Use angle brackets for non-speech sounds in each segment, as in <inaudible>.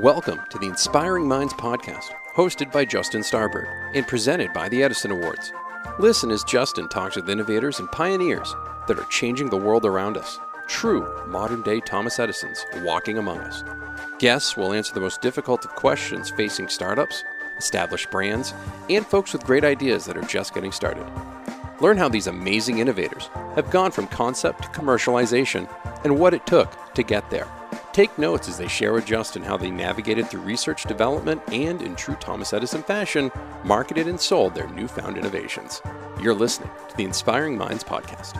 Welcome to the Inspiring Minds podcast, hosted by Justin Starbird and presented by the Edison Awards. Listen as Justin talks with innovators and pioneers that are changing the world around us. True modern day Thomas Edisons walking among us. Guests will answer the most difficult of questions facing startups, established brands, and folks with great ideas that are just getting started. Learn how these amazing innovators have gone from concept to commercialization and what it took to get there. Take notes as they share with Justin how they navigated through research development and, in true Thomas Edison fashion, marketed and sold their newfound innovations. You're listening to the Inspiring Minds podcast.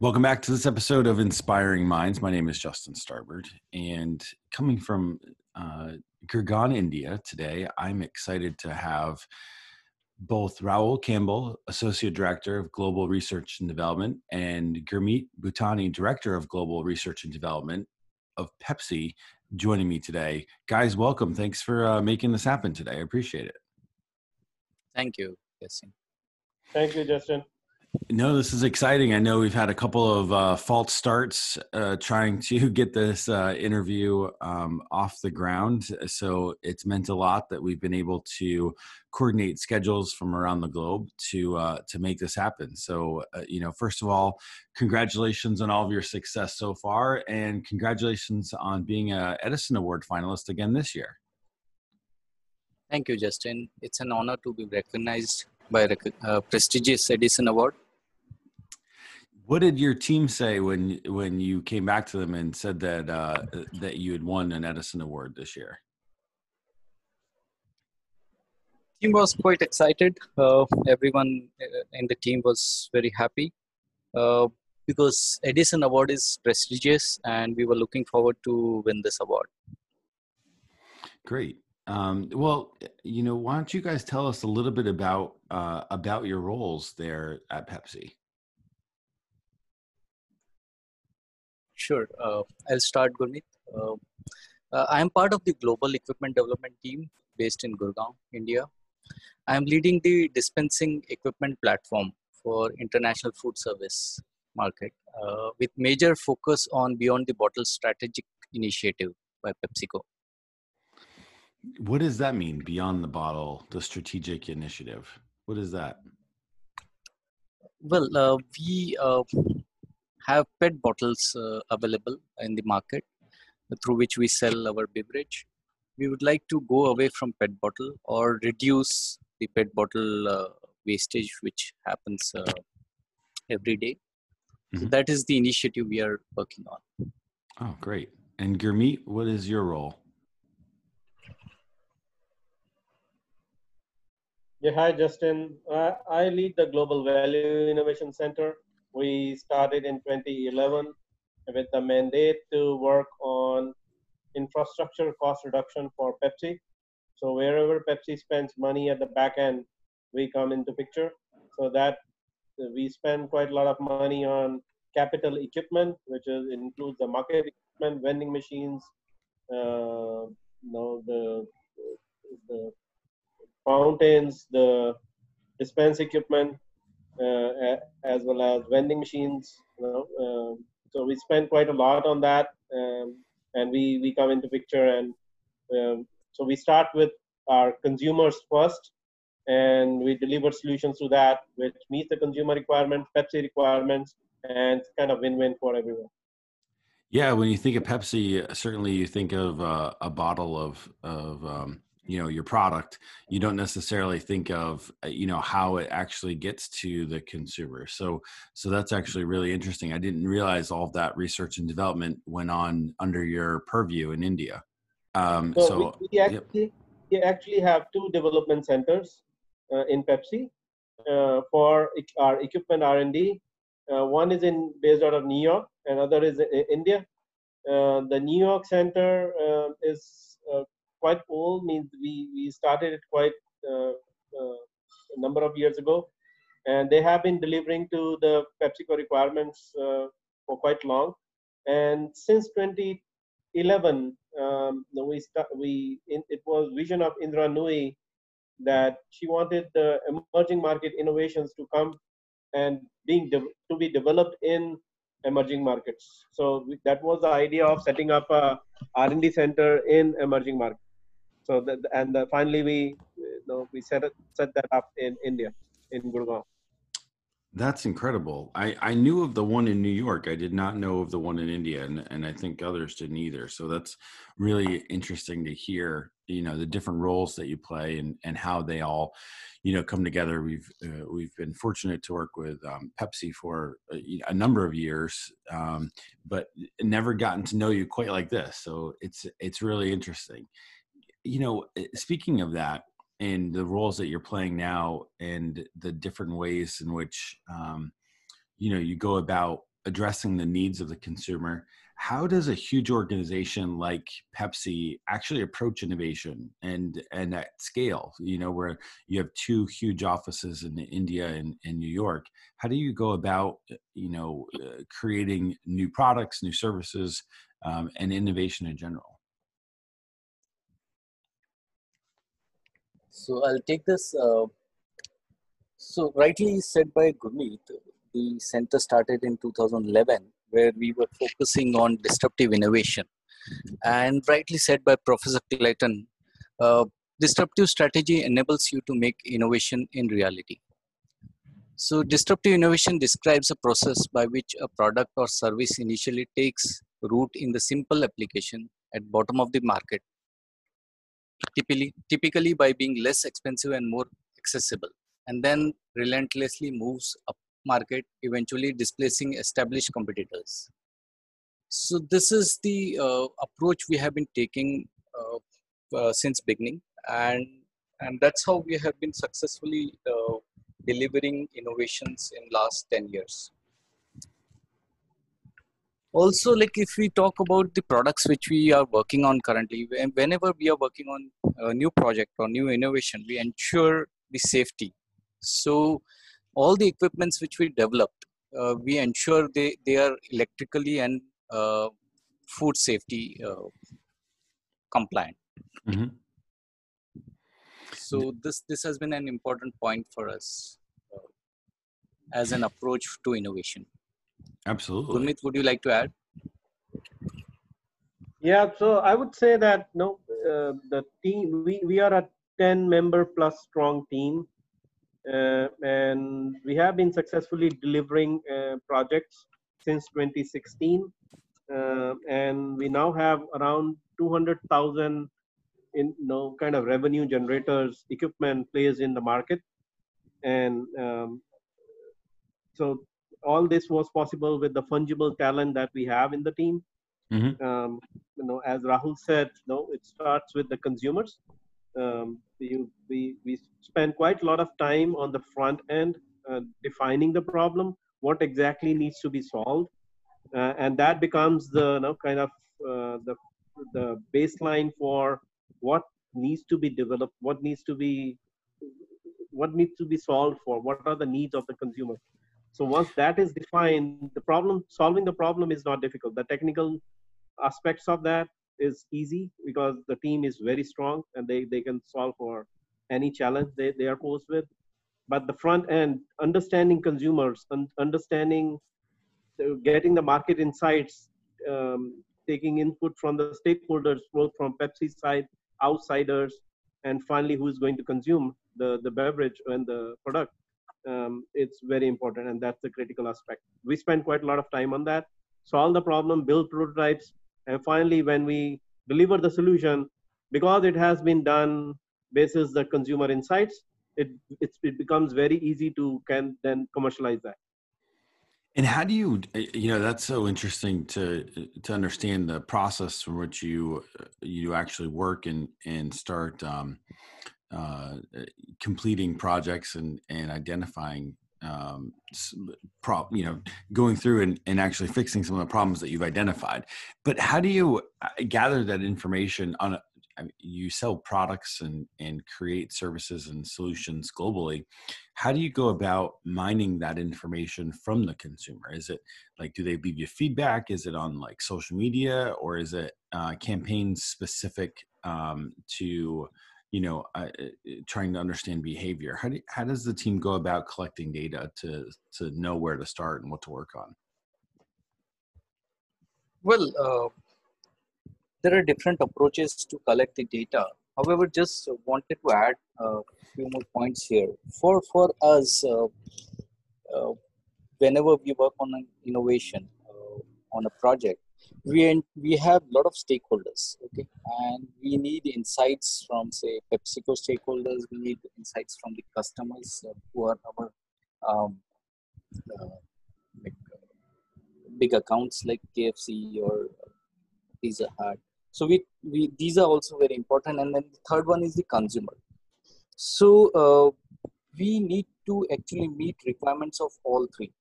Welcome back to this episode of Inspiring Minds. My name is Justin Starbird, and coming from uh, Gurgaon, India today, I'm excited to have both Rahul Campbell, Associate Director of Global Research and Development, and Gurmeet Bhutani, Director of Global Research and Development of Pepsi, joining me today. Guys, welcome. Thanks for uh, making this happen today. I appreciate it. Thank you, Justin. Thank you, Justin. No, this is exciting. I know we've had a couple of uh, false starts uh, trying to <laughs> get this uh, interview um, off the ground. So it's meant a lot that we've been able to coordinate schedules from around the globe to uh, to make this happen. So, uh, you know, first of all, congratulations on all of your success so far, and congratulations on being a Edison Award finalist again this year. Thank you, Justin. It's an honor to be recognized by a uh, prestigious Edison Award. What did your team say when when you came back to them and said that uh, <laughs> that you had won an Edison Award this year? Team was quite excited. Uh, everyone uh, in the team was very happy uh, because Edison Award is prestigious, and we were looking forward to win this award. Great. Um, well, you know, why don't you guys tell us a little bit about uh, about your roles there at Pepsi? Sure. Uh, I'll start, Gurmeet. Uh, uh, I am part of the global equipment development team based in Gurgaon, India. I am leading the dispensing equipment platform for international food service market uh, with major focus on beyond the bottle strategic initiative by PepsiCo. What does that mean beyond the bottle, the strategic initiative? What is that? Well, uh, we uh, have PET bottles uh, available in the market through which we sell our beverage. We would like to go away from PET bottle or reduce the PET bottle uh, wastage which happens uh, every day. Mm-hmm. So that is the initiative we are working on. Oh, great. And Gurmeet, what is your role? Yeah, hi, Justin. Uh, I lead the Global Value Innovation Center. We started in 2011 with the mandate to work on infrastructure cost reduction for Pepsi. So wherever Pepsi spends money at the back end, we come into picture. So that we spend quite a lot of money on capital equipment, which is, includes the market equipment, vending machines, uh, you know, the, the fountains, the dispense equipment, as well as vending machines. You know, um, so we spend quite a lot on that, um, and we we come into picture. And um, so we start with our consumers first, and we deliver solutions to that which meet the consumer requirements, Pepsi requirements, and it's kind of win-win for everyone. Yeah, when you think of Pepsi, certainly you think of uh, a bottle of of um, you know your product you don't necessarily think of uh, you know how it actually gets to the consumer. So so that's actually really interesting. I didn't realize all that research and development went on under your purview in india. Um, so, so we, we, actually, yep. we actually have two development centers uh, in pepsi uh, for our equipment r&d uh, one is in based out of new york and other is in india. Uh, the new york center uh, is quite old means we we started it quite uh, uh, a number of years ago and they have been delivering to the pepsico requirements uh, for quite long and since 2011 um, we we in, it was vision of indra nooyi that she wanted the emerging market innovations to come and being to be developed in emerging markets. So that was the idea of setting up a R&D center in emerging markets. So that, and uh, finally we you know, we set it, set that up in India in Gurgaon. That's incredible. I, I knew of the one in New York. I did not know of the one in India, and, and I think others didn't either. So that's really interesting to hear. You know the different roles that you play and and how they all, you know, come together. We've uh, we've been fortunate to work with um, Pepsi for a, a, number of years, um, but never gotten to know you quite like this. So it's it's really interesting. You know, eh, speaking of that, and the roles that you're playing now and the different ways in which um, you know you go about addressing the needs of the consumer how does a huge organization like pepsi actually approach innovation and and at scale? You know where you have two huge offices in india and, in new york how do you go about you know uh, creating new products new services um, and innovation in general So I'll take this. Uh, so rightly said by Gurmeet, the center started in 2011, where we were focusing on disruptive innovation. And rightly said by Professor Clayton, uh, disruptive strategy enables you to make innovation in reality. So disruptive innovation describes a process by which a product or service initially takes root in the simple application at bottom of the market typically, typically by being less expensive and more accessible, and then relentlessly moves up market, eventually displacing established competitors. So this is the uh, approach we have been taking uh, uh, since beginning, and and that's how we have been successfully uh, delivering innovations in last 10 years also like if we talk about the products which we are working on currently whenever we are working on a new project or new innovation we ensure the safety. So all the equipments which we developed uh, we ensure they, they are electrically and uh, food safety uh, compliant. Mm-hmm. so this this has been an important point for us uh, as an approach to innovation Absolutely. Gurmeet, would you like to add? Yeah, so I would say that no, uh, the team we, we are a 10 member plus strong team, uh, and we have been successfully delivering uh, projects since 2016, uh, and we now have around 200,000 in you know kind of revenue generators equipment players in the market, and um, so all this was possible with the fungible talent that we have in the team. Mm-hmm. Um, you know, as Rahul said, you know, it starts with the consumers. Um, we, we, we spend quite a lot of time on the front end uh, defining the problem, what exactly needs to be solved, uh, and that becomes the you know, kind of uh, the the baseline for what needs to be developed, what needs to be what needs to be solved for, what are the needs of the consumer. So once that is defined, the problem solving the problem is not difficult. The technical aspects of that is easy because the team is very strong and they, they can solve for any challenge they, they are posed with. But the front end, understanding consumers, and understanding, getting the market insights, um, taking input from the stakeholders, both from Pepsi side, outsiders, and finally who is going to consume the, the beverage and the product um, it's very important and that's the critical aspect. We spend quite a lot of time on that. Solve the problem build prototypes and finally when we deliver the solution because it has been done basis the consumer insights it it becomes very easy to can then commercialize that. And how do you you know that's so interesting to to understand the process from which you you actually work and and start um, uh, completing projects and and identifying um, pro, you know, going through and, and actually fixing some of the problems that you've identified. But how do you uh, gather that information on a, I mean, you sell products and, and create services and solutions globally. How do you go about mining that information from the consumer? Is it like, do they leave you feedback? Is it on like social media or is it uh, campaigns specific um, to you know uh, trying to understand behavior how, do, how does the team go about collecting data to to know where to start and what to work on Well, uh, there are different approaches to collect the data. However, just wanted to add a few more points here. For for us, uh, uh, whenever we work on an innovation uh, on a project, we we have a lot of stakeholders, okay, and we need insights from say PepsiCo stakeholders. We need insights from the customers uh, who are our um, uh, like, big accounts like KFC or Pizza Hut. So we, we these are also very important. And then the third one is the consumer. So uh, we need to actually meet requirements of all three.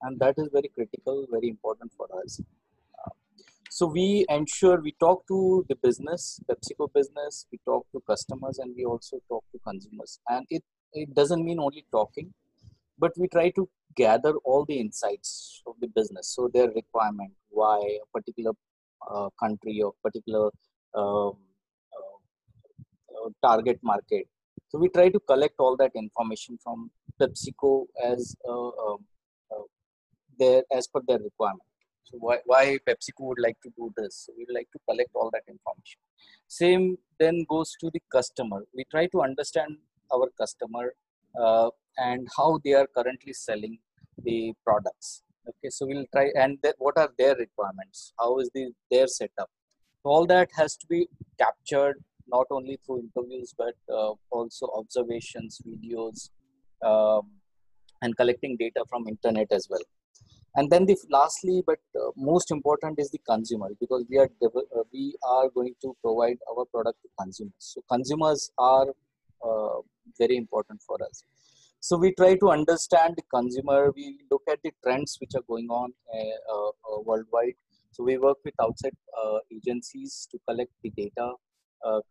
And that is very critical very important for us so we ensure we talk to the business pepsico business we talk to customers and we also talk to consumers and it it doesn't mean only talking but we try to gather all the insights of the business so their requirement why a particular uh, country or particular um, uh, uh, target market. So we try to collect all that information from PepsiCo as um, their as per their requirement. So why, why PepsiCo would like to do this? So we like to collect all that information. Same then goes to the customer. We try to understand our customer uh, and how they are currently selling the products okay so we'll try and th- what are their requirements how is the their setup all that has to be captured not only through interviews but uh, also observations videos um, and collecting data from internet as well and then the lastly but uh, most important is the consumer because we are uh, we are going to provide our product to consumers. So consumers are uh, very important for us. So we try to understand the consumer. We look at the trends which are going on uh, uh, uh worldwide. So we work with outside agencies to collect the data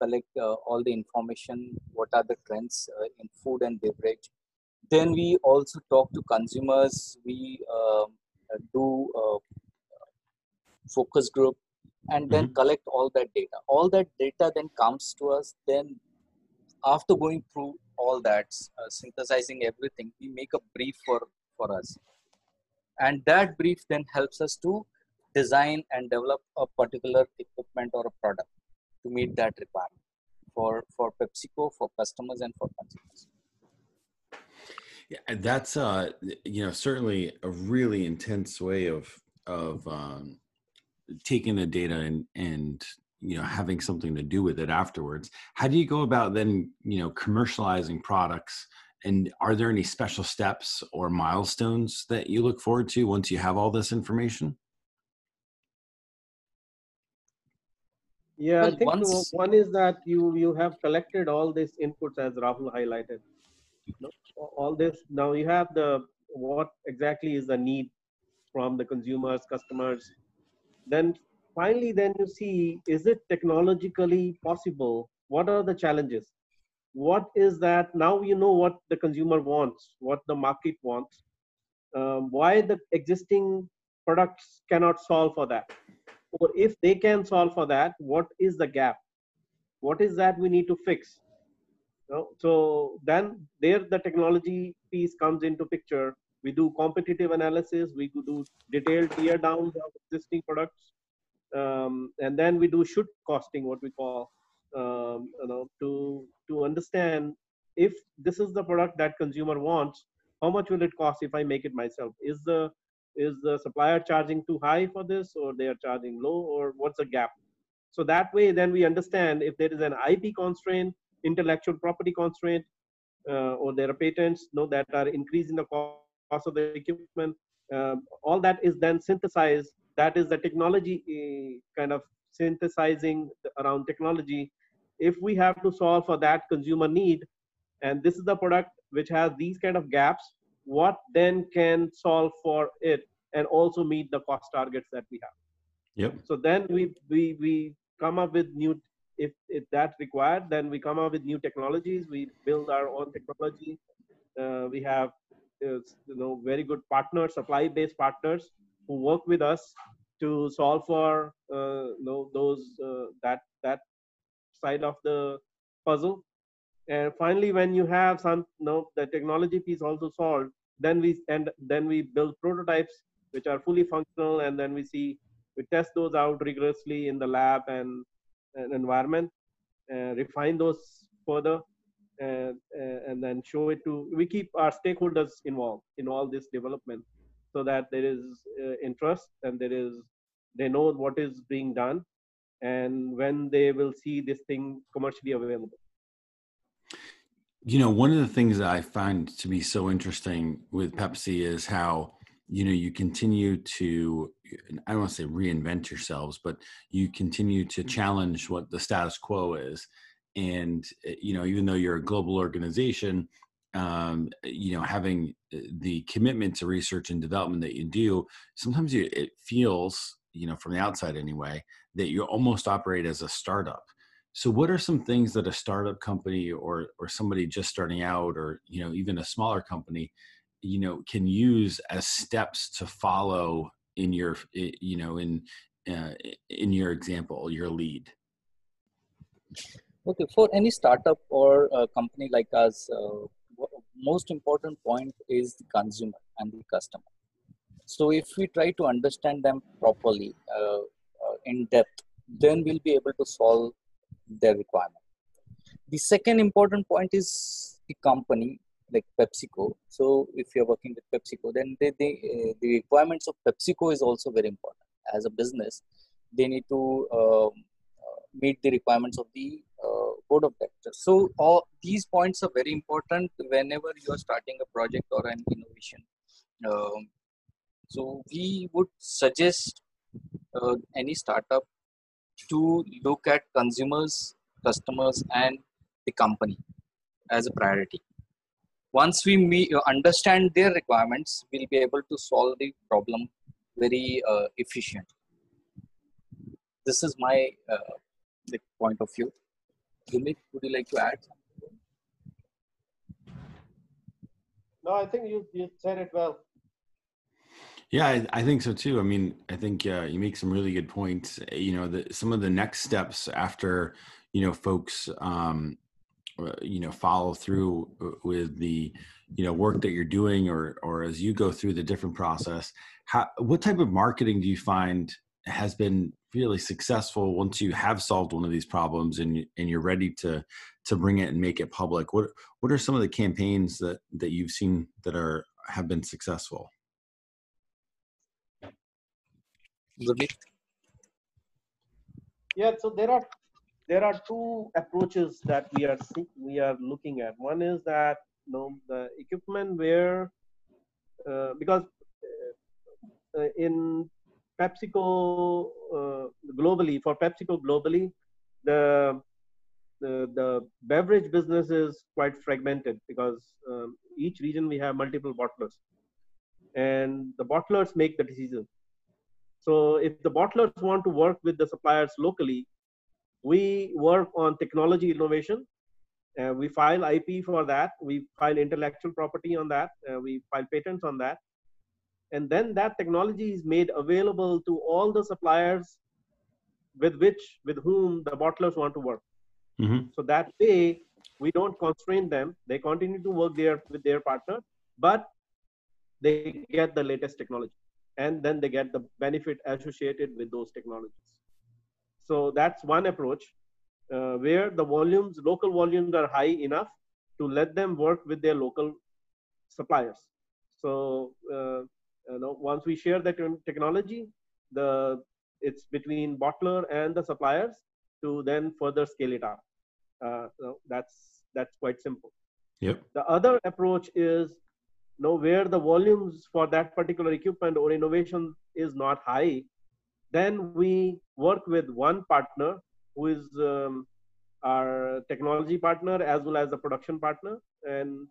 collect all the information what are the trends in food and beverage. Then we also talk to consumers. We do a focus group and then mm-hmm. collect all that data all that data then comes to us then after going through all that, uh, synthesizing everything, we make a brief for, for us. And that brief then helps us to design and develop a particular equipment or a product to meet that requirement for, for PepsiCo, for customers, and for consumers. Yeah, that's uh, you know certainly a really intense way of of um, taking the data and and you know having something to do with it afterwards. How do you go about then you know commercializing products? And are there any special steps or milestones that you look forward to once you have all this information? Yeah well, i think once... one is that you you have collected all these inputs as rahul highlighted all this now you have the what exactly is the need from the consumers customers? Then finally then you see is it technologically possible? What are the challenges? What is that now you know what the consumer wants what the market wants um, why the existing products cannot solve for that? Or if they can solve for that what is the gap? What is that we need to fix know? so then there the technology piece comes into picture. We do competitive analysis. We do detailed tear downs of existing products. Um, and then we do should costing what we call um, you know to to understand if this is the product that consumer wants how much will it cost if i make it myself? Is the is the supplier charging too high for this or they are charging low or what's the gap? So that way then we understand if there is an ip constraint intellectual property constraint uh, or there are patents no that are increasing the cost of the equipment. Um, all that is then synthesized. That is the technology eh, kind of synthesizing around technology. If we have to solve for that consumer need and this is the product which has these kind of gaps what then can solve for it and also meet the cost targets that we have? Yep. So then we we we come up with new if if that's required then we come up with new technologies we build our own technology uh, we have uh, you know very good partners supply based partners who work with us to solve for uh, you know, those uh, that that side of the puzzle. And finally, when you have some you know, the technology piece also solved, then we and then we build prototypes which are fully functional, and then we see We test those out rigorously in the lab and, and environment, uh, refine those further, and, and then show it to. We keep our stakeholders involved in all this development, so that there is uh, interest and there is they know what is being done, and when they will see this thing commercially available. You know, one of the things that I find to be so interesting with Pepsi is how you know you continue to i don't want to say reinvent yourselves but you continue to challenge what the status quo is. And eh, you know even though you're a global organization um, you know having eh, the commitment to research and development that you do sometimes you, it feels you know from the outside anyway that you almost operate as a startup. So what are some things that a startup company or or somebody just starting out or you know even a smaller company you know can use as steps to follow in your you know in uh, in your example your lead? Okay for any startup or a company like us uh, most important point is the consumer and the customer. So if we try to understand them properly uh, uh in depth then we'll be able to solve their requirement. The second important point is the company like PepsiCo. So if you're working with PepsiCo, then they, they, uh, the requirements of PepsiCo is also very important. As a business, they need to um, uh, meet the requirements of the uh, board of directors. So all these points are very important whenever you are starting a project or an innovation. Um, so we would suggest uh, any startup to look at consumers, customers, and the company as a priority once we meet, uh, understand their requirements we'll be able to solve the problem very uh, efficient this is my uh, the point of view Gurmeet, would you like to add no i think you, you said it well yeah, I, I, think so too. I mean, I think uh, you make some really good points. You know, the, some of the next steps after you know folks um, you know follow through uh, with the you know work that you're doing or or as you go through the different process how what type of marketing do you find has been really successful once you have solved one of these problems and and you're ready to to bring it and make it public? What what are some of the campaigns that that you've seen that are have been successful? Yeah so there are there are two approaches that we are we are looking at. One is that you know the equipment where uh, because uh, in PepsiCo uh, globally for PepsiCo globally the the, the beverage business is quite fragmented because um, each region we have multiple bottlers and the bottlers make the decision so if the bottlers want to work with the suppliers locally we work on technology innovation. Uh, we file IP for that. We file intellectual property on that. Uh, we file patents on that. And then that technology is made available to all the suppliers with which, with whom the bottlers want to work. Mm-hmm. So that way, we don't constrain them. They continue to work there with their partner, but they get the latest technology. And then they get the benefit associated with those technologies. So that's one approach uh, where the volumes, local volumes are high enough to let them work with their local suppliers. So uh, you know, once we share that technology, the it's between bottler and the suppliers to then further scale it up. Uh, so that's that's quite simple. Yep. The other approach is you know where the volumes for that particular equipment or innovation is not high then we work with one partner who is um, our technology partner as well as the production partner, and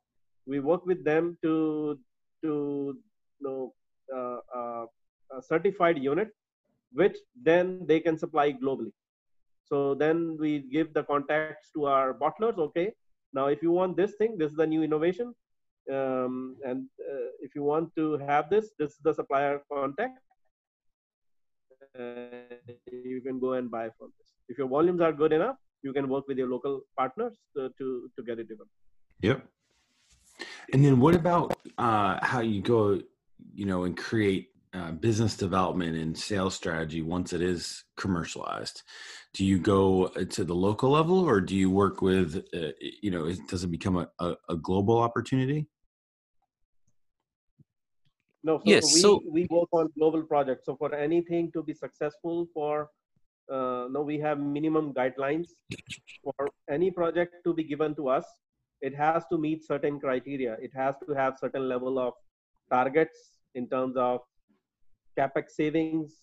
we work with them to to you know uh, uh, a certified unit, which then they can supply globally. So then we give the contacts to our bottlers. Okay, now if you want this thing, this is the new innovation, um, and uh, if you want to have this, this is the supplier contact you can go and buy from this. If your volumes are good enough, you can work with your local partners to, to, to get it developed. Yep. And then what about uh, how you go, you know, and create uh, business development and sales strategy once it is commercialized? Do you go uh, to the local level, or do you work with, uh, you know, does it become a, a, a global opportunity? No, so Yes, we, so- we work on global projects. So for anything to be successful for, uh, no, we have minimum guidelines for any project to be given to us. It has to meet certain criteria. It has to have certain level of targets in terms of capex savings,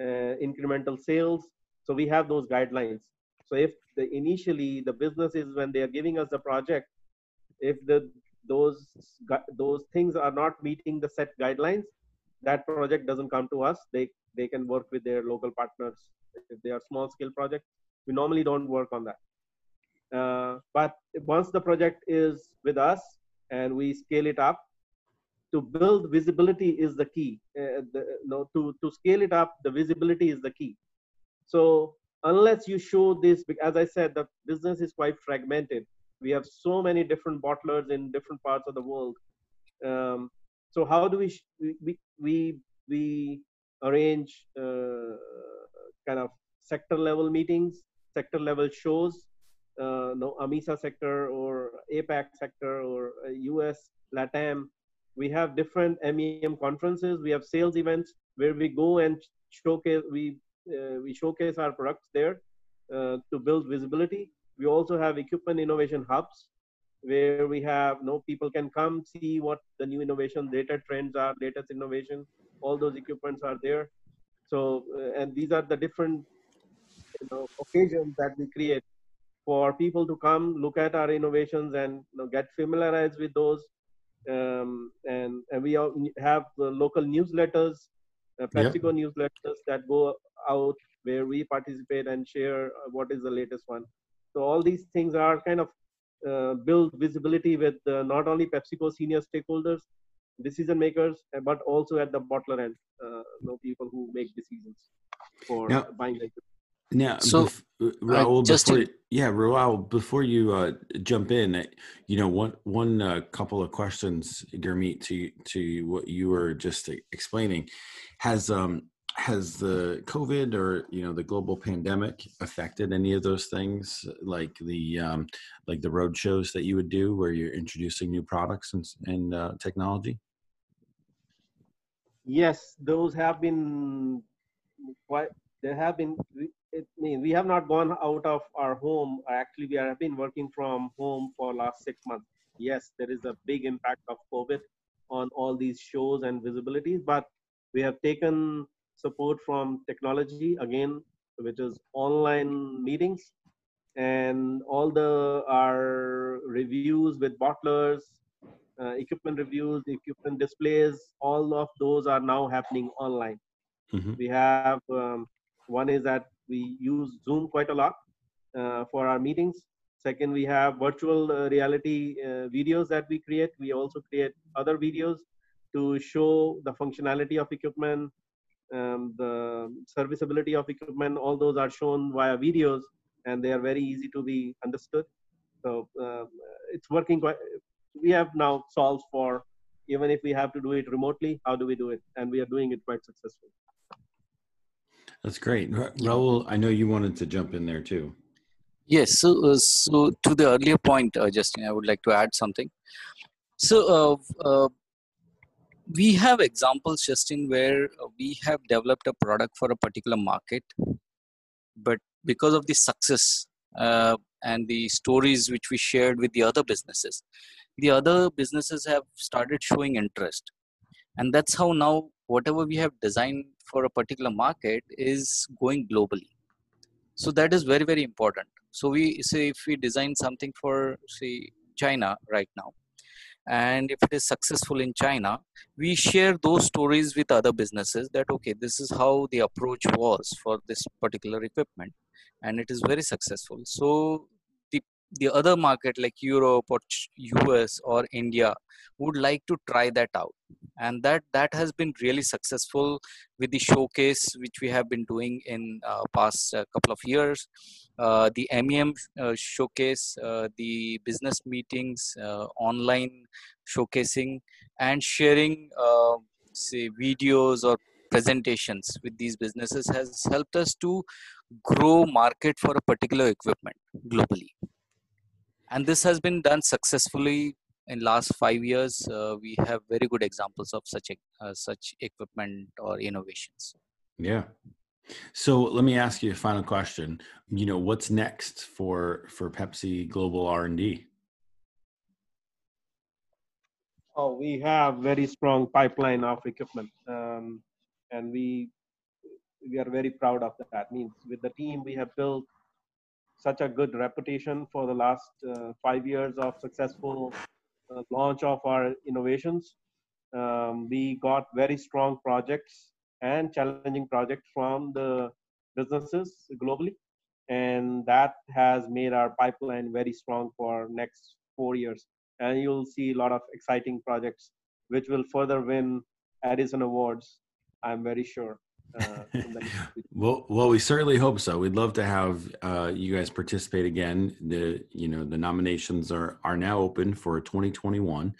uh, incremental sales. So we have those guidelines. So if the initially the business is when they are giving us the project, if the those those things are not meeting the set guidelines, that project doesn't come to us. They they can work with their local partners if they are small scale projects. We normally don't work on that. Uh, but once the project is with us and we scale it up, to build visibility is the key. Uh, the, no, to to scale it up, the visibility is the key. So unless you show this, as I said, the business is quite fragmented. We have so many different bottlers in different parts of the world. Um, so how do we we we we, arrange uh, kind of sector level meetings, sector level shows, uh, no AMESA sector or APAC sector or uh, US, LATAM. We have different MEM conferences. We have sales events where we go and showcase we uh, we showcase our products there uh, to build visibility. We also have equipment innovation hubs where we have no people can come see what the new innovation data trends are, latest innovation. All those equipments are there. So uh, and these are the different you know, occasions that we create for people to come look at our innovations and you know, get familiarized with those. Um, and and we have the local newsletters, uh. PepsiCo newsletters that go out where we participate and share uh, what is the latest one. So all these things are kind of uh, build visibility with uh, not only PepsiCo senior stakeholders, decision makers, uh, but also at the bottler end, uh, you know, people who make decisions for Now- buying the Now, So, bef- uh, Raul, just before, to- yeah, Raul, before you uh, jump in, uh, you know, one one uh, couple of questions, Gurmeet, to to what you were just explaining, has um has the COVID or you know the global pandemic affected any of those things, like the um, like the road shows that you would do, where you're introducing new products and and uh, technology? Yes, those have been quite. There have been. It mean we have not gone out of our home. Actually, we have been working from home for last six months. Yes, there is a big impact of COVID on all these shows and visibilities, but we have taken support from technology again, which is online meetings, and all the our reviews with bottlers, uh, equipment reviews, equipment displays, all of those are now happening online. Mhm. We have um, one is that we use Zoom quite a lot uh, for our meetings. Second, we have virtual uh, reality uh, videos that we create. We also create other videos to show the functionality of equipment, um, the serviceability of equipment. All those are shown via videos, and they are very easy to be understood. So um, it's working quite. We have now solved for even if we have to do it remotely, how do we do it? And we are doing it quite successfully. That's great, Ra- Raul. I know you wanted to jump in there too. Yes. So, uh, so to the earlier point, uh, Justin, I would like to add something. So, uh, uh, we have examples, Justin, where uh, we have developed a product for a particular market, but because of the success uh, and the stories which we shared with the other businesses, the other businesses have started showing interest, and that's how now whatever we have designed for a particular market is going globally. So that is very very important so we say if we design something for say china right now and if it is successful in china we share those stories with other businesses that okay this is how the approach was for this particular equipment and it is very successful. So the the other market like europe or us or india would like to try that out. And that that has been really successful with the showcase which we have been doing in uh, past uh, couple of years the MEM uh, showcase, uh, the business meetings, uh, online showcasing, and sharing, uh, say, videos or presentations with these businesses has helped us to grow market for a particular equipment globally. And this has been done successfully in last 5 years. Uh, we have very good examples of such uh, such equipment or innovations. Yeah so let me ask you a final question you know what's next for for pepsi global r&d Oh, we have very strong pipeline of equipment, um, and we we are very proud of that. Means with the team we have built such a good reputation for the last uh, five years of successful uh, launch of our innovations. Um, we got very strong projects and challenging projects from the businesses globally, and that has made our pipeline very strong for next four years and you'll see a lot of exciting projects which will further win Edison Awards. I'm very sure. Uh, <laughs> well, well, we certainly hope so. We'd love to have uh, you guys participate again. The you know the nominations are are now open for 2021,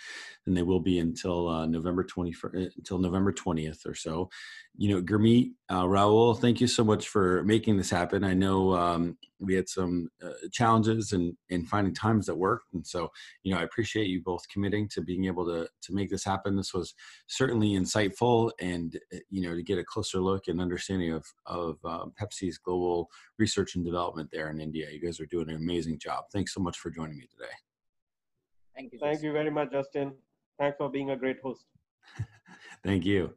and they will be until uh, November 20 uh, until November 20th or so. You know, Gurmeet, uh, Raul, thank you so much for making this happen. I know um, we had some uh, challenges in in finding times that worked, and so you know I appreciate you both committing to being able to to make this happen. This was certainly insightful, and you know to get a closer look and understanding of of Pepsi's global research and development there in India. You guys are doing an amazing job. Thanks so much for joining me today. Thank you. Thank you very much, Justin. Thanks for being a great host. <laughs> Thank you.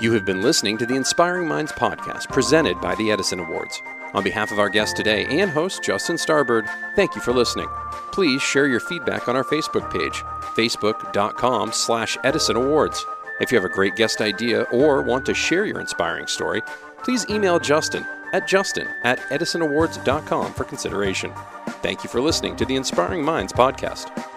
You have been listening to the Inspiring Minds podcast presented by the Edison Awards. On behalf of our guest today and host Justin Starbird, thank you for listening. Please share your feedback on our Facebook page, facebook.com slash Edison Awards. If you have a great guest idea or want to share your inspiring story, please email Justin at justin at edisonawards.com for consideration. Thank you for listening to the Inspiring Minds podcast.